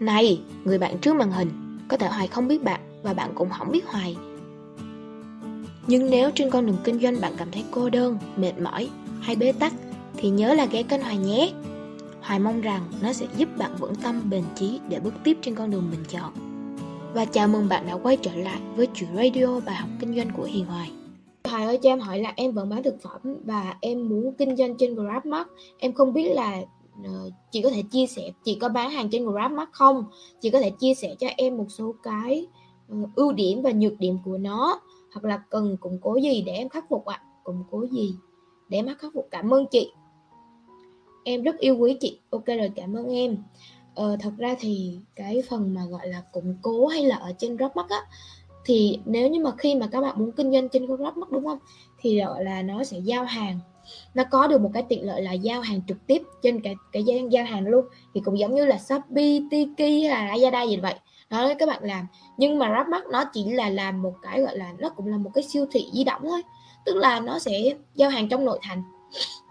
Này, người bạn trước màn hình, có thể Hoài không biết bạn và bạn cũng không biết Hoài. Nhưng nếu trên con đường kinh doanh bạn cảm thấy cô đơn, mệt mỏi hay bế tắc thì nhớ là ghé kênh Hoài nhé. Hoài mong rằng nó sẽ giúp bạn vững tâm bền chí để bước tiếp trên con đường mình chọn. Và chào mừng bạn đã quay trở lại với chuyện radio bài học kinh doanh của Hiền Hoài. Hoài ơi cho em hỏi là em vẫn bán thực phẩm và em muốn kinh doanh trên GrabMart. Em không biết là Ờ, chị có thể chia sẻ chị có bán hàng trên GrabMart không? Chị có thể chia sẻ cho em một số cái ờ, ưu điểm và nhược điểm của nó hoặc là cần củng cố gì để em khắc phục ạ? À? Củng cố gì để em khắc phục? Cảm ơn chị. Em rất yêu quý chị. Ok rồi cảm ơn em. Ờ, thật ra thì cái phần mà gọi là củng cố hay là ở trên Dropbox á thì nếu như mà khi mà các bạn muốn kinh doanh trên Dropbox đúng không thì gọi là nó sẽ giao hàng. Nó có được một cái tiện lợi là giao hàng trực tiếp trên cái cái gian giao hàng luôn. Thì cũng giống như là Shopee, Tiki hay là Lazada gì vậy. Đó các bạn làm. Nhưng mà Dropbox nó chỉ là làm một cái gọi là nó cũng là một cái siêu thị di động thôi. Tức là nó sẽ giao hàng trong nội thành.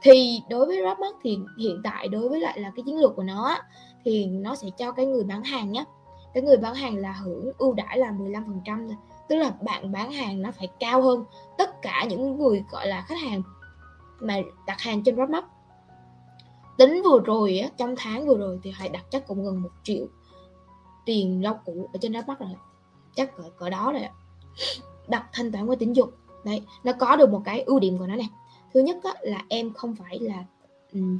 Thì đối với Dropbox thì hiện tại đối với lại là cái chiến lược của nó thì nó sẽ cho cái người bán hàng nhé cái người bán hàng là hưởng ưu đãi là 15% thôi tức là bạn bán hàng nó phải cao hơn tất cả những người gọi là khách hàng mà đặt hàng trên Dropbox. Tính vừa rồi á trong tháng vừa rồi thì hãy đặt chắc cũng gần một triệu tiền rau củ ở trên Dropbox rồi. Chắc cỡ cỡ đó rồi đặt thanh toán qua tín dụng. Đấy nó có được một cái ưu điểm của nó này thứ nhất á, là em không phải là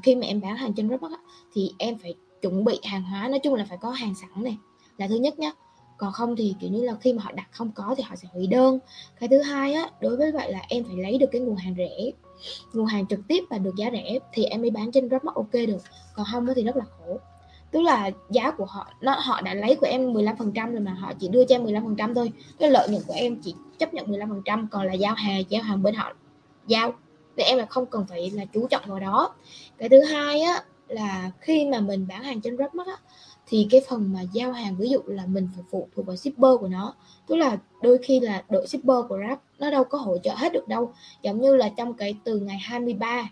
khi mà em bán hàng trên Dropbox á, thì em phải chuẩn bị hàng hóa nói chung là phải có hàng sẵn này. Là thứ nhất nhá còn không thì, kiểu như là, khi mà họ đặt không có thì họ sẽ hủy đơn. Cái thứ hai á, đối với vậy là em phải lấy được cái nguồn hàng rẻ, nguồn hàng trực tiếp và được giá rẻ thì em mới bán trên Dropbox ok được. Còn không thì rất là khổ. Tức là giá của họ, nó, họ đã lấy của em 15% rồi mà họ chỉ đưa cho em 15% thôi. Cái lợi nhuận của em chỉ chấp nhận 15% còn là giao hàng giao hàng bên họ, giao. Thì em là không cần phải là chú trọng vào đó. Cái thứ hai á, là khi mà mình bán hàng trên Grabmart á thì cái phần mà giao hàng ví dụ là mình phải phụ thuộc vào shipper của nó tức là đôi khi là đội shipper của Grab nó đâu có hỗ trợ hết được đâu. Giống như là trong cái từ ngày 23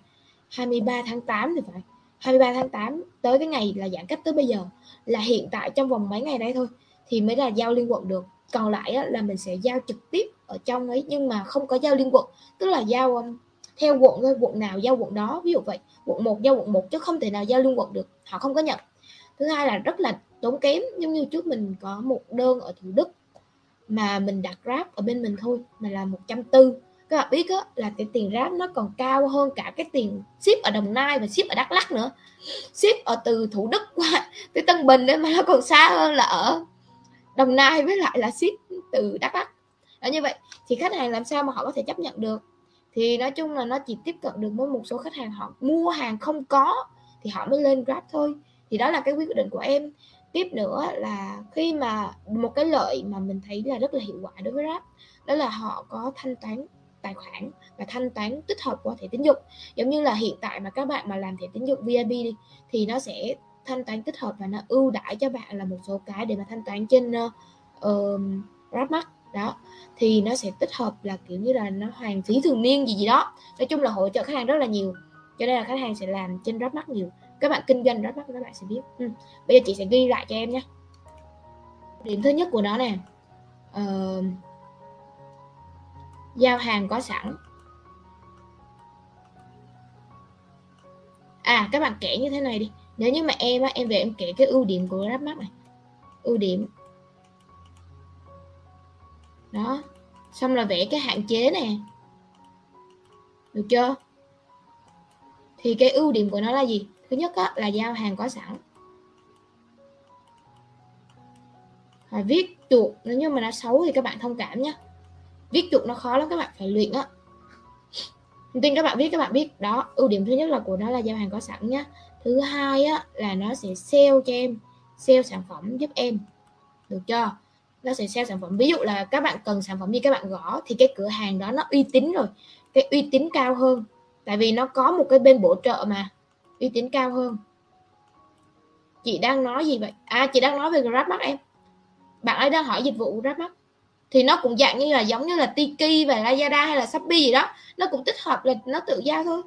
23 tháng 8 thì phải. 23 tháng 8 tới cái ngày là giãn cách tới bây giờ là hiện tại trong vòng mấy ngày đây thôi thì mới là giao liên quận được. Còn lại á, là mình sẽ giao trực tiếp ở trong ấy nhưng mà không có giao liên quận. Tức là giao um, theo quận thôi quận nào giao quận đó ví dụ vậy. Quận 1 giao quận 1 chứ không thể nào giao liên quận được họ không có nhận thứ hai là rất là tốn kém giống như trước mình có một đơn ở thủ đức mà mình đặt grab ở bên mình thôi mà là một trăm tư. Các bạn biết á, là cái tiền grab nó còn cao hơn cả cái tiền ship ở đồng nai và ship ở đắk lắc nữa. Ship ở từ thủ đức qua tới tân bình đấy mà nó còn xa hơn là ở đồng nai với lại là ship từ đắk lắc đó như vậy thì khách hàng làm sao mà họ có thể chấp nhận được? Thì nói chung là nó chỉ tiếp cận được với một số khách hàng họ mua hàng không có thì họ mới lên grab thôi thì đó là cái quyết định của em. Tiếp nữa là khi mà một cái lợi mà mình thấy là rất là hiệu quả đối với grab đó là họ có thanh toán tài khoản và thanh toán tích hợp qua thẻ tín dụng. Giống như là hiện tại mà các bạn mà làm thẻ tín dụng VIP đi thì nó sẽ thanh toán tích hợp và nó ưu đãi cho bạn là một số cái để mà thanh toán trên uh, Grabmart. Đó thì nó sẽ tích hợp là kiểu như là nó hoàn phí thường niên gì gì đó. Nói chung là hỗ trợ khách hàng rất là nhiều cho nên là khách hàng sẽ làm trên Dropbox nhiều các bạn kinh doanh Dropbox các bạn sẽ biết. Ừ. bây giờ chị sẽ ghi lại cho em nhé. Điểm thứ nhất của nó nè. Uh, giao hàng có sẵn. À các bạn kể như thế này đi. Nếu như mà em á em về em kể cái ưu điểm của Dropbox này. Ưu điểm. Đó. Xong là vẽ cái hạn chế nè. Được chưa? Thì cái ưu điểm của nó là gì? Thứ nhất á, là giao hàng có sẵn. Và viết chuột nếu như mà nó xấu thì các bạn thông cảm nhé viết chuột nó khó lắm các bạn phải luyện á. Tin các bạn biết các bạn biết. Đó ưu điểm thứ nhất là của nó là giao hàng có sẵn nhá. Thứ hai á là nó sẽ sale cho em sale sản phẩm giúp em. Được chưa? Nó sẽ sale sản phẩm. Ví dụ là các bạn cần sản phẩm gì các bạn gõ thì cái cửa hàng đó nó uy tín rồi. Cái uy tín cao hơn. Tại vì nó có một cái bên bổ trợ mà uy tín cao hơn. Chị đang nói gì vậy? À chị đang nói về grab mắt em. Bạn ấy đang hỏi dịch vụ grab mắt. thì nó cũng dạng như là giống như là Tiki và Lazada hay là Shopee gì đó. Nó cũng tích hợp là nó tự giao thôi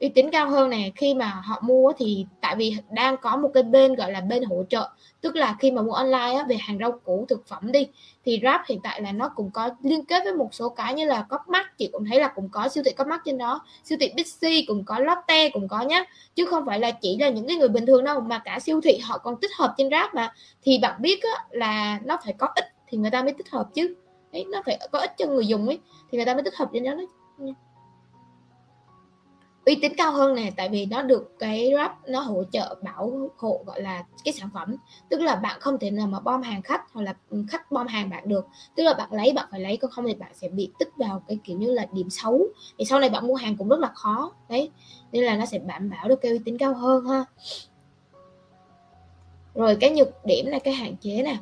uy tín cao hơn này khi mà họ mua thì tại vì đang có một cái bên gọi là bên hỗ trợ tức là khi mà mua online á, về hàng rau củ thực phẩm đi thì Grab hiện tại là nó cũng có liên kết với một số cái như là Copmart chị cũng thấy là cũng có siêu thị Copmart trên đó siêu thị Bixi cũng có Lotte cũng có nhá. Chứ không phải là chỉ là những cái người bình thường đâu mà cả siêu thị họ còn tích hợp trên Grab mà. Thì bạn biết á, là nó phải có ích thì người ta mới tích hợp chứ. Đấy nó phải có ích cho người dùng ấy thì người ta mới tích hợp trên đó đó uy tín cao hơn này tại vì nó được cái rap nó hỗ trợ bảo hộ gọi là cái sản phẩm. Tức là bạn không thể nào mà bom hàng khách hoặc là ừ, khách bom hàng bạn được. Tức là bạn lấy bạn phải lấy còn không thì bạn sẽ bị tích vào cái kiểu như là điểm xấu. Thì sau này bạn mua hàng cũng rất là khó. Đấy. Nên là nó sẽ đảm bảo được cái uy tín cao hơn ha. Rồi cái nhược điểm là cái hạn chế nè.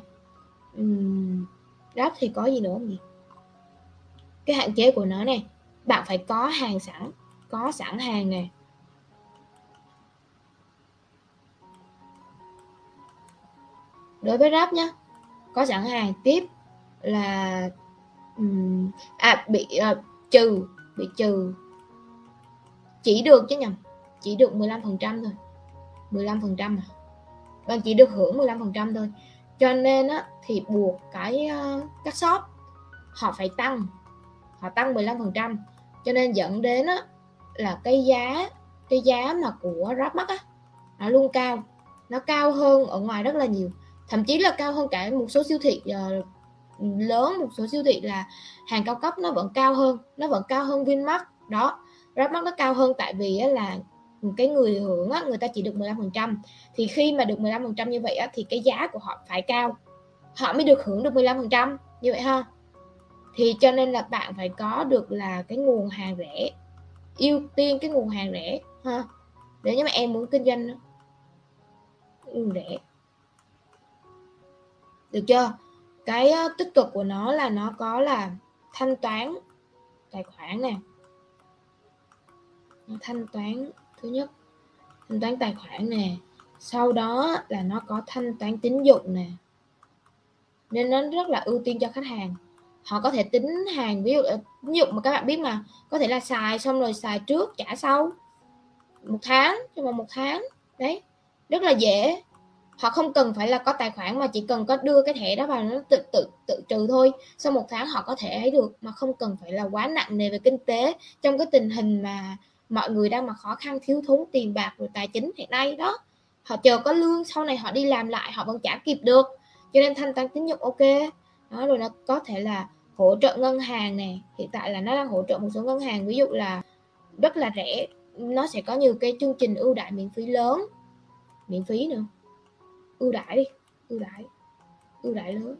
Uhm, rap thì có gì nữa không nhỉ? Cái hạn chế của nó này bạn phải có hàng sẵn có sẵn hàng nè. Đối với rap nhé có sẵn hàng tiếp là um, à bị uh, trừ bị trừ. Chỉ được chứ nhầm chỉ được 15% thôi 15% à. Bạn chỉ được hưởng 15% thôi. Cho nên á thì buộc cái à, các shop họ phải tăng họ tăng 15% cho nên dẫn đến á là cái giá cái giá mà của Grabmark á nó luôn cao. Nó cao hơn ở ngoài rất là nhiều. Thậm chí là cao hơn cả một số siêu thị uh, lớn một số siêu thị là hàng cao cấp nó vẫn cao hơn nó vẫn cao hơn Vinmart. Đó Grabmark nó cao hơn tại vì á, là cái người hưởng á, người ta chỉ được 15% thì khi mà được 15% như vậy á, thì cái giá của họ phải cao. Họ mới được hưởng được 15% như vậy ha. Thì cho nên là bạn phải có được là cái nguồn hàng rẻ ưu tiên cái nguồn hàng rẻ, ha. Để nếu mà em muốn kinh doanh nguồn rẻ. Được chưa? Cái tích cực của nó là nó có là thanh toán tài khoản nè. Thanh toán, thứ nhất, thanh toán tài khoản nè. Sau đó là nó có thanh toán tín dụng nè. Nên nó rất là ưu tiên cho khách hàng họ có thể tính hàng, ví dụ ờ, ví dụ mà các bạn biết mà, có thể là xài xong rồi xài trước, trả sau. Một tháng nhưng mà một tháng. Đấy, rất là dễ. Họ không cần phải là có tài khoản mà chỉ cần có đưa cái thẻ đó vào nó tự tự tự trừ thôi. Sau một tháng họ có thể ấy được, mà không cần phải là quá nặng nề về kinh tế. Trong cái tình hình mà mọi người đang mà khó khăn, thiếu thốn tiền bạc rồi tài chính hiện nay đó, họ chờ có lương, sau này họ đi làm lại, họ vẫn trả kịp được. Cho nên thanh toán tín dụng ok. Đó, rồi nó có thể là hỗ trợ ngân hàng này hiện tại là nó đang hỗ trợ một số ngân hàng, ví dụ là rất là rẻ. Nó sẽ có nhiều cái chương trình ưu đãi miễn phí lớn. Miễn phí nữa. Ưu đãi đi, ưu đãi ưu đãi lớn.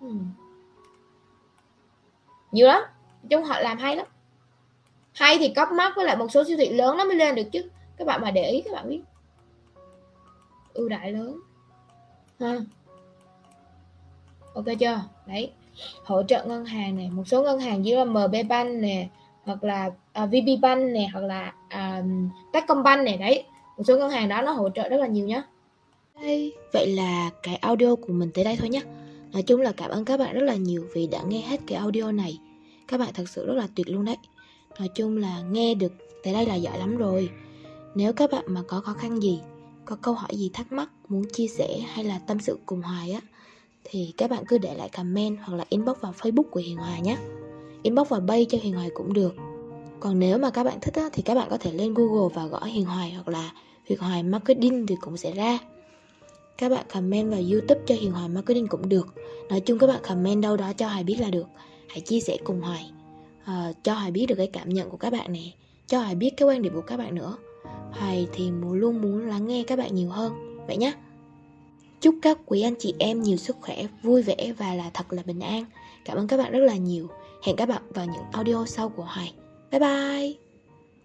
Hmm. nhiều lắm. Chung họ làm hay lắm. Hay thì cấp mắt với lại một số siêu thị lớn nó mới lên được chứ. Các bạn mà để ý các bạn biết. Ưu đãi lớn. Ha ok chưa? Đấy. Hỗ trợ ngân hàng này một số ngân hàng như là MB Bank nè hoặc là à, uh, VB Bank nè hoặc là uh, Techcombank này đấy. Một số ngân hàng đó nó hỗ trợ rất là nhiều nhá. Đây. Vậy là cái audio của mình tới đây thôi nhé nói chung là cảm ơn các bạn rất là nhiều vì đã nghe hết cái audio này. Các bạn thật sự rất là tuyệt luôn đấy. Nói chung là nghe được tới đây là giỏi lắm rồi. Nếu các bạn mà có khó khăn gì có câu hỏi gì thắc mắc muốn chia sẻ hay là tâm sự cùng hoài á thì các bạn cứ để lại comment hoặc là inbox vào Facebook của Hiền Hòa nhé. Inbox vào bay cho Hiền Hòa cũng được. Còn nếu mà các bạn thích á, thì các bạn có thể lên Google và gõ Hiền Hoài hoặc là Hiền Hoài Marketing thì cũng sẽ ra. Các bạn comment vào YouTube cho Hiền Hoài Marketing cũng được. Nói chung các bạn comment đâu đó cho Hoài biết là được. Hãy chia sẻ cùng Hoài. À, cho Hoài biết được cái cảm nhận của các bạn nè. Cho Hoài biết cái quan điểm của các bạn nữa. Hoài thì luôn muốn lắng nghe các bạn nhiều hơn. Vậy nhé. Chúc các quý anh chị em nhiều sức khỏe, vui vẻ và là thật là bình an. Cảm ơn các bạn rất là nhiều. Hẹn các bạn vào những audio sau của Hoài. Bye bye!